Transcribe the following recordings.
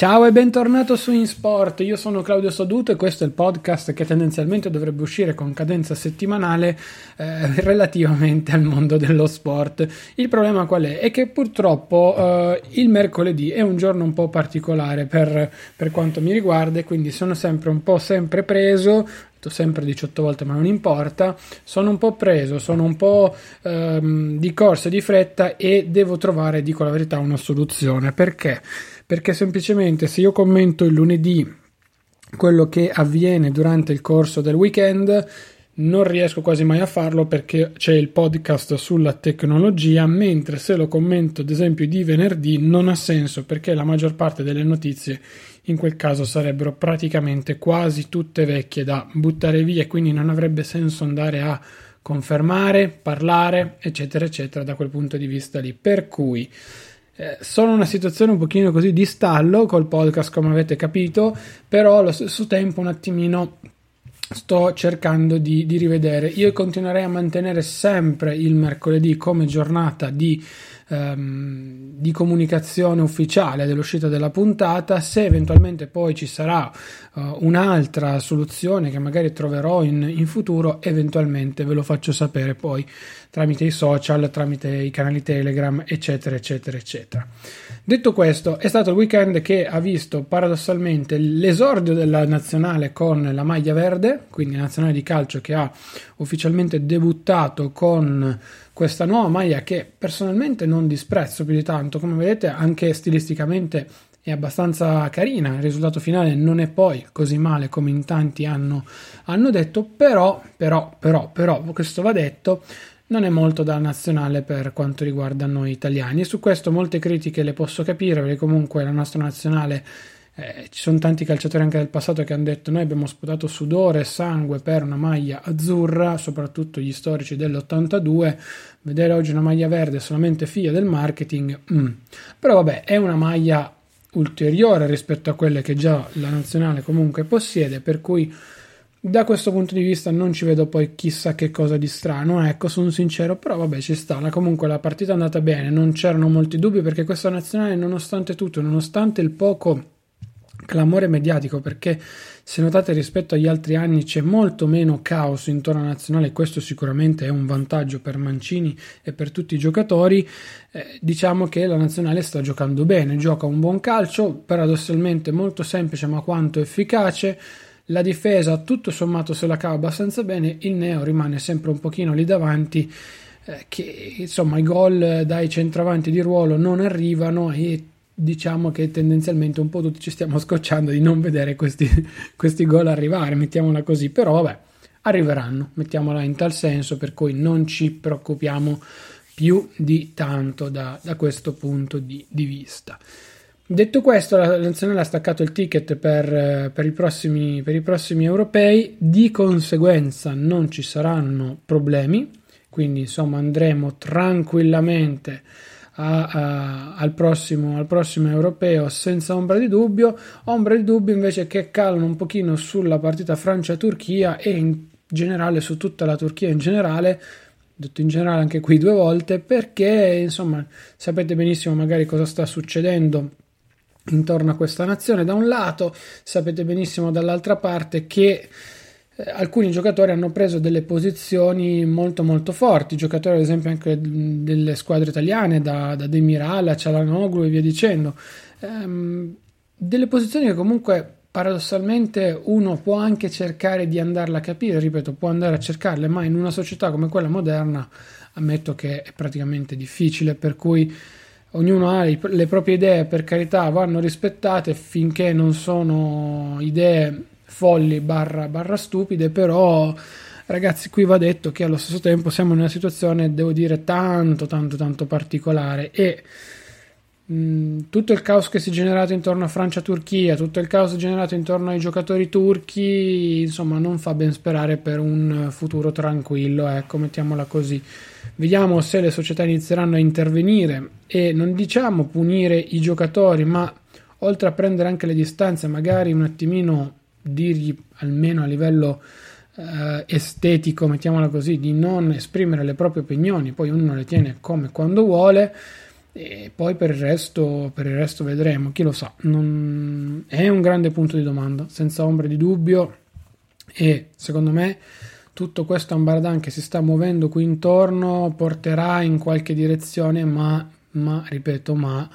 Ciao e bentornato su InSport, io sono Claudio Soduto e questo è il podcast che tendenzialmente dovrebbe uscire con cadenza settimanale eh, relativamente al mondo dello sport. Il problema qual è? È che purtroppo eh, il mercoledì è un giorno un po' particolare per, per quanto mi riguarda, quindi sono sempre un po' sempre preso, sempre 18 volte ma non importa, sono un po' preso, sono un po' ehm, di corsa e di fretta e devo trovare, dico la verità, una soluzione. Perché? Perché semplicemente se io commento il lunedì quello che avviene durante il corso del weekend non riesco quasi mai a farlo perché c'è il podcast sulla tecnologia, mentre se lo commento ad esempio di venerdì non ha senso perché la maggior parte delle notizie in quel caso sarebbero praticamente quasi tutte vecchie da buttare via, quindi non avrebbe senso andare a confermare, parlare, eccetera, eccetera da quel punto di vista lì. Per cui eh, sono una situazione un pochino così di stallo col podcast come avete capito però allo stesso tempo un attimino sto cercando di, di rivedere. Io continuerei a mantenere sempre il mercoledì come giornata di ehm, di comunicazione ufficiale dell'uscita della puntata. Se eventualmente poi ci sarà uh, un'altra soluzione che magari troverò in, in futuro, eventualmente ve lo faccio sapere poi tramite i social, tramite i canali Telegram, eccetera, eccetera, eccetera. Detto questo, è stato il weekend che ha visto paradossalmente l'esordio della nazionale con la maglia verde, quindi la nazionale di calcio che ha ufficialmente debuttato con questa nuova maglia che personalmente non disprezzo più di tanto, come vedete anche stilisticamente è abbastanza carina, il risultato finale non è poi così male come in tanti hanno, hanno detto, però, però, però, però, questo va detto, non è molto da nazionale per quanto riguarda noi italiani. E su questo molte critiche le posso capire perché comunque la nostra nazionale eh, ci sono tanti calciatori anche del passato che hanno detto noi abbiamo sputato sudore e sangue per una maglia azzurra, soprattutto gli storici dell'82, vedere oggi una maglia verde è solamente figlia del marketing, mm. però vabbè è una maglia ulteriore rispetto a quelle che già la nazionale comunque possiede, per cui da questo punto di vista non ci vedo poi chissà che cosa di strano, ecco, sono sincero, però vabbè ci sta, comunque la partita è andata bene, non c'erano molti dubbi perché questa nazionale nonostante tutto, nonostante il poco clamore mediatico perché se notate rispetto agli altri anni c'è molto meno caos intorno alla nazionale questo sicuramente è un vantaggio per Mancini e per tutti i giocatori. Eh, diciamo che la nazionale sta giocando bene gioca un buon calcio paradossalmente molto semplice ma quanto efficace. La difesa tutto sommato se la cava abbastanza bene. Il Neo rimane sempre un pochino lì davanti eh, che insomma i gol dai centravanti di ruolo non arrivano e diciamo che tendenzialmente un po' tutti ci stiamo scocciando di non vedere questi, questi gol arrivare, mettiamola così, però vabbè, arriveranno, mettiamola in tal senso, per cui non ci preoccupiamo più di tanto da, da questo punto di, di, vista. Detto questo, la nazionale ha staccato il ticket per, per, i prossimi, per i prossimi europei, di conseguenza non ci saranno problemi, quindi insomma andremo tranquillamente a, a, al, prossimo, al prossimo europeo senza ombra di dubbio. Ombra di dubbio invece che calano un pochino sulla partita Francia-Turchia e in generale su tutta la Turchia in generale detto in generale anche qui due volte perché insomma sapete benissimo magari cosa sta succedendo intorno a questa nazione da un lato sapete benissimo dall'altra parte che alcuni giocatori hanno preso delle posizioni molto molto forti, giocatori ad esempio anche delle squadre italiane, da, da a Cialanoglu e via dicendo, ehm, delle posizioni che comunque paradossalmente uno può anche cercare di andarla a capire, ripeto, può andare a cercarle, ma in una società come quella moderna ammetto che è praticamente difficile, per cui ognuno ha le proprie idee, per carità, vanno rispettate finché non sono idee folli barra, barra stupide, però ragazzi qui va detto che allo stesso tempo siamo in una situazione, devo dire, tanto tanto tanto particolare e Mm, tutto il caos che si è generato intorno a Francia-Turchia, tutto il caos generato intorno ai giocatori turchi, insomma, non fa ben sperare per un futuro tranquillo, ecco, mettiamola così. Vediamo se le società inizieranno a intervenire e non diciamo punire i giocatori, ma oltre a prendere anche le distanze, magari un attimino dirgli almeno a livello eh, estetico, mettiamola così, di non esprimere le proprie opinioni, poi uno le tiene come quando vuole e poi per il resto, per il resto vedremo, chi lo sa. Non... È un grande punto di domanda, senza ombra di dubbio. E secondo me tutto questo ambardan che si sta muovendo qui intorno porterà in qualche direzione, ma, ma ripeto, ma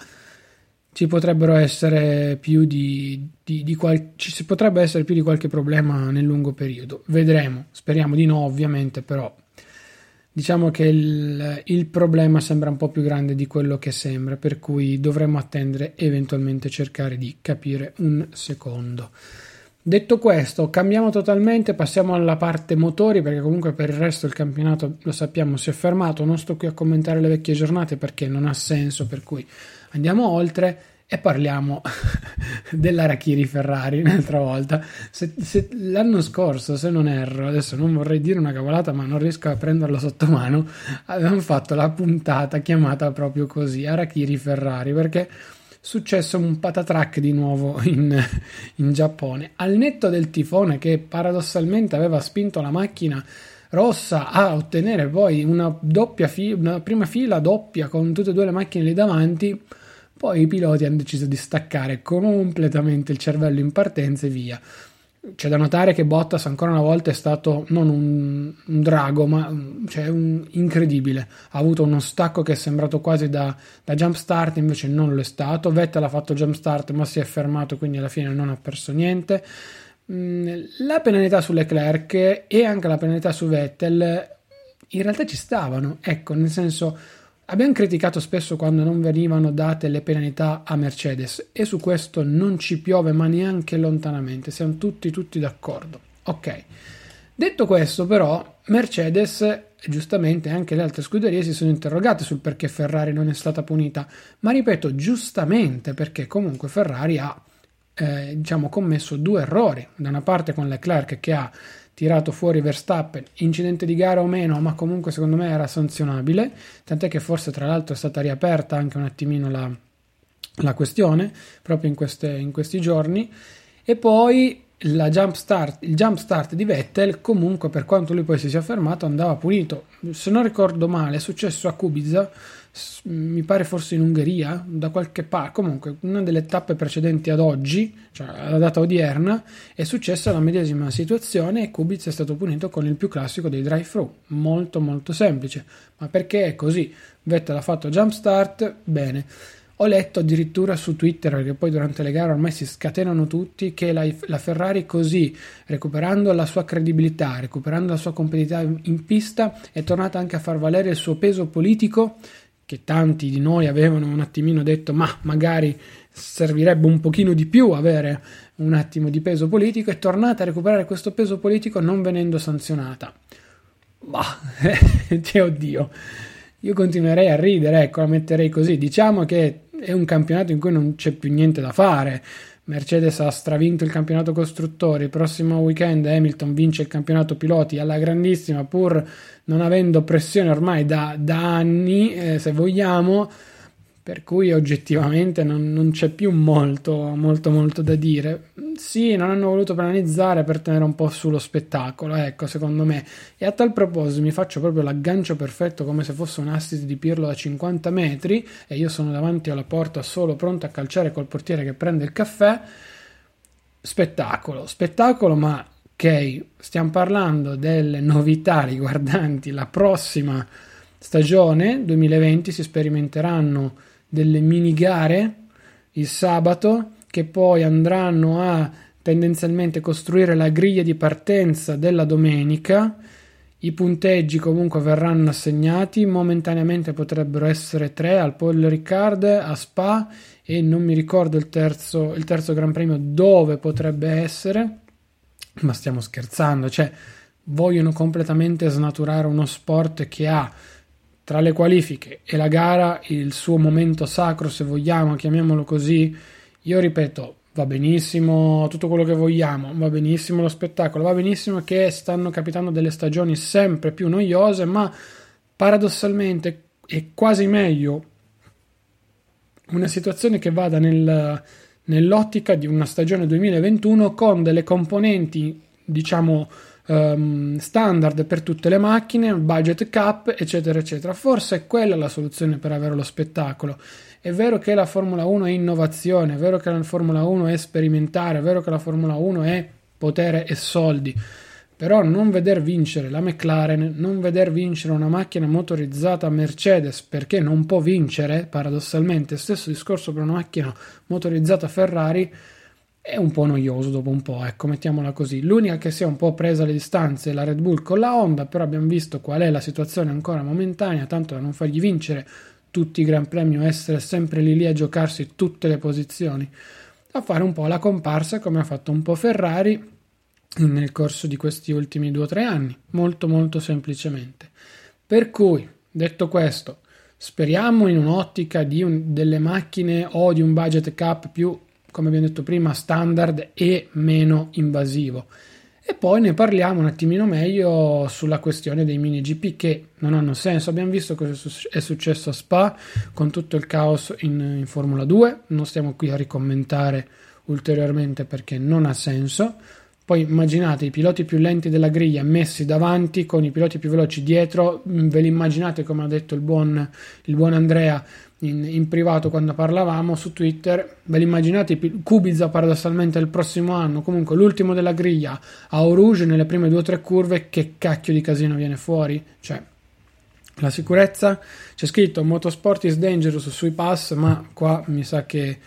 ci potrebbero essere più di, di, di qual- ci potrebbe essere più di qualche problema nel lungo periodo. Vedremo, speriamo di no, ovviamente, però Diciamo che il, il, problema sembra un po' più grande di quello che sembra, per cui dovremmo attendere eventualmente cercare di capire un secondo. Detto questo, cambiamo totalmente, passiamo alla parte motori perché comunque per il resto il campionato lo sappiamo si è fermato, non sto qui a commentare le vecchie giornate perché non ha senso, per cui andiamo oltre e parliamo dell'Arachiri Ferrari un'altra volta. Se, se, l'anno scorso, se non erro, adesso non vorrei dire una cavolata, ma non riesco a prenderlo sotto mano. Avevamo fatto la puntata chiamata proprio così: Arachiri Ferrari perché successo un patatrack di nuovo in, in Giappone. Al netto del tifone che paradossalmente aveva spinto la macchina rossa a ottenere poi una fi- una prima fila doppia con tutte e due le macchine lì davanti poi i piloti hanno deciso di staccare completamente il cervello in partenza e via. C'è da notare che Bottas ancora una volta è stato non un, un drago, ma cioè un, incredibile. Ha avuto uno stacco che è sembrato quasi da, da jump start, invece non lo è stato. Vettel ha fatto jump start, ma si è fermato, quindi alla fine non ha perso niente. Mm, la penalità su Leclerc e anche la penalità su Vettel in realtà ci stavano, ecco, nel senso Abbiamo criticato spesso quando non venivano date le penalità a Mercedes e su questo non ci piove ma neanche lontanamente, siamo tutti tutti d'accordo. Ok. Detto questo però, Mercedes e giustamente anche le altre scuderie si sono interrogate sul perché Ferrari non è stata punita, ma ripeto giustamente perché comunque Ferrari ha eh, diciamo commesso due errori, da una parte con Leclerc che ha tirato fuori Verstappen, incidente di gara o meno, ma comunque secondo me era sanzionabile, tant'è che forse tra l'altro è stata riaperta anche un attimino la, la questione proprio in, queste, in questi giorni. E poi jump start, il jump start di Vettel comunque per quanto lui poi si sia fermato andava pulito se non ricordo male è successo a Kubica mi pare forse in Ungheria da qualche parte comunque una delle tappe precedenti ad oggi cioè alla data odierna è successa la medesima situazione e Kubica è stato punito con il più classico dei drive thru molto molto semplice. Ma perché è così? Vettel ha fatto jump start bene. Ho letto addirittura su Twitter, perché poi durante le gare ormai si scatenano tutti, che la, la, Ferrari così, recuperando la sua credibilità, recuperando la sua competitività in pista, è tornata anche a far valere il suo peso politico, che tanti di noi avevano un attimino detto, ma magari servirebbe un pochino di più avere un attimo di peso politico, è tornata a recuperare questo peso politico non venendo sanzionata. Bah, eh, oddio. Io continuerei a ridere, ecco, la metterei così. Diciamo che è un campionato in cui non c'è più niente da fare. Mercedes ha stravinto il campionato costruttori, il prossimo weekend Hamilton vince il campionato piloti alla grandissima pur non avendo pressione ormai da, da anni, eh, se vogliamo, per cui oggettivamente non, non, c'è più molto, molto, molto da dire. Sì, non hanno voluto penalizzare per tenere un po' sullo spettacolo, ecco, secondo me. E a tal proposito mi faccio proprio l'aggancio perfetto come se fosse un assist di Pirlo da 50 metri e io sono davanti alla porta solo pronto a calciare col portiere che prende il caffè. Spettacolo, spettacolo, ma ok, stiamo parlando delle novità riguardanti la prossima stagione 2020, si sperimenteranno delle mini gare il sabato che poi andranno a tendenzialmente costruire la griglia di partenza della domenica. I punteggi comunque verranno assegnati, momentaneamente potrebbero essere tre al Paul Ricard a Spa e non mi ricordo il terzo, il terzo Gran Premio dove potrebbe essere, ma stiamo scherzando, cioè vogliono completamente snaturare uno sport che ha tra le qualifiche e la gara il suo momento sacro, se vogliamo, chiamiamolo così. Io ripeto, va benissimo tutto quello che vogliamo, va benissimo lo spettacolo, va benissimo che stanno capitando delle stagioni sempre più noiose, ma paradossalmente è quasi meglio una situazione che vada nel, nell'ottica di una stagione 2021 con delle componenti, diciamo, um, standard per tutte le macchine, budget cap, eccetera, eccetera. Forse è quella la soluzione per avere lo spettacolo. È vero che la Formula 1 è innovazione, è vero che la Formula 1 è sperimentare, è vero che la Formula 1 è potere e soldi. Però non veder vincere la McLaren, non veder vincere una macchina motorizzata Mercedes perché non può vincere, paradossalmente, stesso discorso per una macchina motorizzata Ferrari, è un po' noioso dopo un po', ecco, mettiamola così. L'unica che si è un po' presa le distanze è la Red Bull con la Honda, però abbiamo visto qual è la situazione ancora momentanea, tanto da non fargli vincere tutti i Gran Premi o essere sempre lì lì a giocarsi tutte le posizioni, a fare un po' la comparsa come ha fatto un po' Ferrari nel corso di questi ultimi due o tre anni, molto molto semplicemente. Per cui, detto questo, speriamo in un'ottica di un, delle macchine o di un budget cap più come abbiamo detto prima, standard e meno invasivo. E poi ne parliamo un attimino meglio sulla questione dei mini GP che non hanno senso. Abbiamo visto cosa è successo a Spa con tutto il caos in, in Formula 2. Non stiamo qui a ricommentare ulteriormente perché non ha senso. Poi immaginate i piloti più lenti della griglia messi davanti con i piloti più veloci dietro. Ve li immaginate, come ha detto il buon, il buon Andrea, in, in, privato quando parlavamo su Twitter. Ve l'immaginate Kubica paradossalmente il prossimo anno, comunque l'ultimo della griglia a Orouge nelle prime due o tre curve, che cacchio di casino viene fuori? Cioè, la sicurezza c'è scritto Motorsport is dangerous sui pass, ma qua mi sa che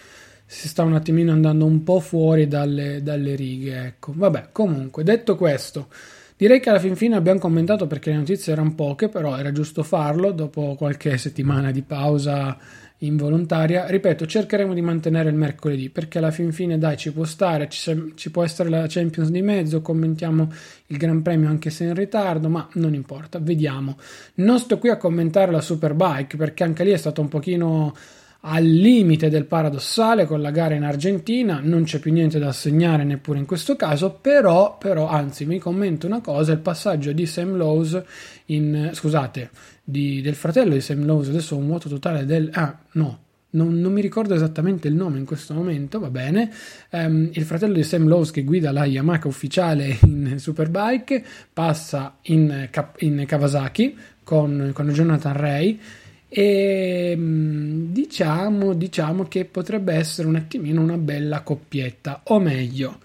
si sta un attimino andando un po' fuori dalle, dalle righe. Ecco, vabbè, comunque, detto questo. Direi che alla fin fine abbiamo commentato perché le notizie erano poche, però era giusto farlo dopo qualche settimana di pausa involontaria. Ripeto, cercheremo di mantenere il mercoledì perché alla fin fine, dai, ci può stare, ci, ci, può essere la Champions di mezzo. Commentiamo il Gran Premio anche se in ritardo, ma non importa, vediamo. Non sto qui a commentare la Superbike perché anche lì è stato un pochino al limite del paradossale con la gara in Argentina, non c'è più niente da assegnare neppure in questo caso, però, però anzi mi commento una cosa, il passaggio di Sam Lowe's in, scusate, di, del fratello di Sam Lowe's, adesso ho un vuoto totale del, ah no, non, non, mi ricordo esattamente il nome in questo momento, va bene. Um, il fratello di Sam Lowe's che guida la Yamaha ufficiale in Superbike passa in, in Kawasaki con, con Jonathan Ray e mm, diciamo, diciamo che potrebbe essere un attimino una bella coppietta o meglio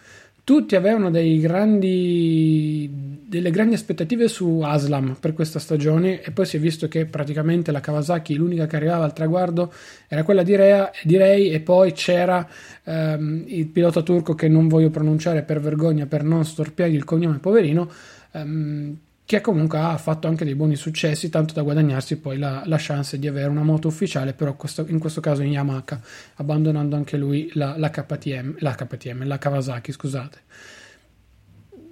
tutti avevano grandi, delle grandi aspettative su Aslam per questa stagione e poi si è visto che praticamente la Kawasaki l'unica che arrivava al traguardo era quella di, Rea, di Ray e poi c'era um, il pilota turco che non voglio pronunciare per vergogna per non storpiargli il cognome poverino um, che comunque ha fatto anche dei buoni successi, tanto da guadagnarsi poi la, la chance di avere una moto ufficiale, però questo, in questo caso in Yamaha, abbandonando anche lui la, la, KTM, la KTM, la Kawasaki, scusate.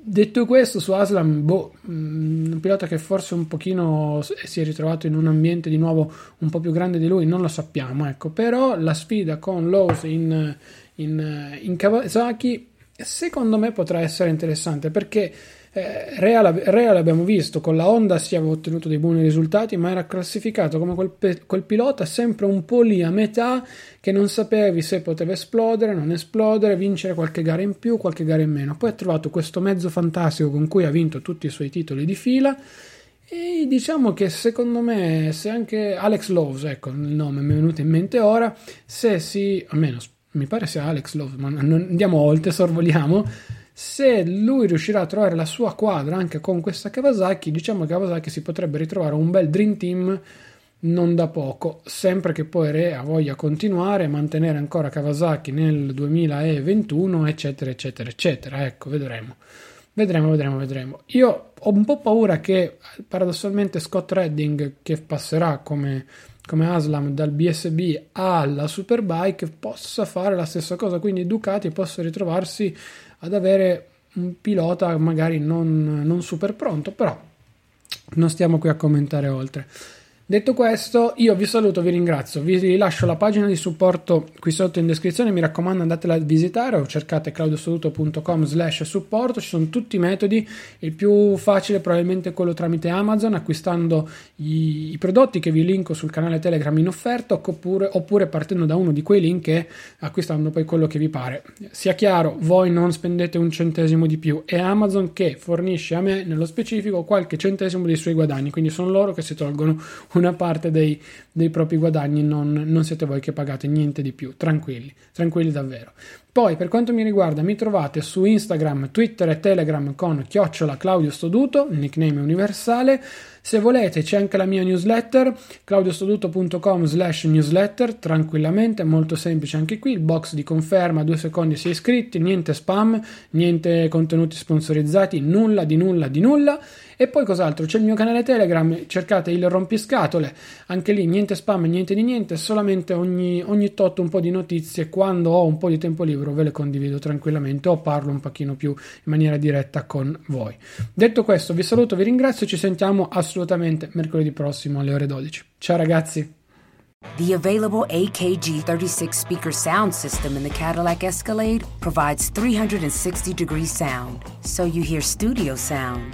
Detto questo, su Aslam, boh, mm, un pilota che forse un pochino si è ritrovato in un ambiente di nuovo un po' più grande di lui, non lo sappiamo, ecco, però la sfida con Lowe's in, in, in Kawasaki secondo me potrà essere interessante perché eh, Real, Real, abbiamo visto con la Honda si aveva ottenuto dei buoni risultati, ma era classificato come quel, quel, pilota sempre un po' lì a metà che non sapevi se poteva esplodere, non esplodere, vincere qualche gara in più, qualche gara in meno. Poi ha trovato questo mezzo fantastico con cui ha vinto tutti i suoi titoli di fila. E diciamo che secondo me, se anche Alex Lowe's, ecco il nome mi è venuto in mente ora, se si, almeno mi pare sia Alex Lowe's, ma non andiamo oltre, sorvoliamo se lui riuscirà a trovare la sua quadra anche con questa Kawasaki, diciamo che Kawasaki si potrebbe ritrovare un bel dream team non da poco, sempre che poi Rea voglia continuare, mantenere ancora Kawasaki nel 2021, eccetera, eccetera, eccetera. Ecco, vedremo. Vedremo, vedremo, vedremo. Io ho un po' paura che paradossalmente Scott Redding, che passerà come, come Aslam dal BSB alla Superbike, possa fare la stessa cosa. Quindi Ducati possa ritrovarsi ad avere un pilota magari non, non super pronto, però non stiamo qui a commentare oltre. Detto questo, io vi saluto, vi ringrazio, vi rilascio la pagina di supporto qui sotto in descrizione, mi raccomando andatela a visitare o cercate claudiosoluto.com slash supporto, ci sono tutti i metodi, il più facile probabilmente è quello tramite Amazon, acquistando i, i prodotti che vi linko sul canale Telegram in offerta oppure, oppure partendo da uno di quei link e acquistando poi quello che vi pare. Sia chiaro, voi non spendete un centesimo di più, è Amazon che fornisce a me nello specifico qualche centesimo dei suoi guadagni, quindi sono loro che si tolgono un una parte dei, dei propri guadagni, non, non, siete voi che pagate niente di più, tranquilli, tranquilli davvero. Poi per quanto mi riguarda mi trovate su Instagram, Twitter e Telegram con chiocciola Claudio Stoduto, nickname universale, se volete c'è anche la mia newsletter, claudiostoduto.com slash newsletter, tranquillamente, molto semplice anche qui, il box di conferma, due secondi si è iscritti, niente spam, niente contenuti sponsorizzati, nulla di nulla di nulla. E poi cos'altro? C'è il mio canale Telegram, cercate il rompiscatole, anche lì niente spam, niente di niente, solamente ogni, ogni tot un po' di notizie, quando ho un po' di tempo libero ve le condivido tranquillamente o parlo un pochino più in maniera diretta con voi. Detto questo vi saluto, vi ringrazio, ci sentiamo assolutamente mercoledì prossimo alle ore 12. Ciao ragazzi! The available AKG 36 speaker sound system in the Cadillac Escalade provides 360 degree sound, so you hear studio sound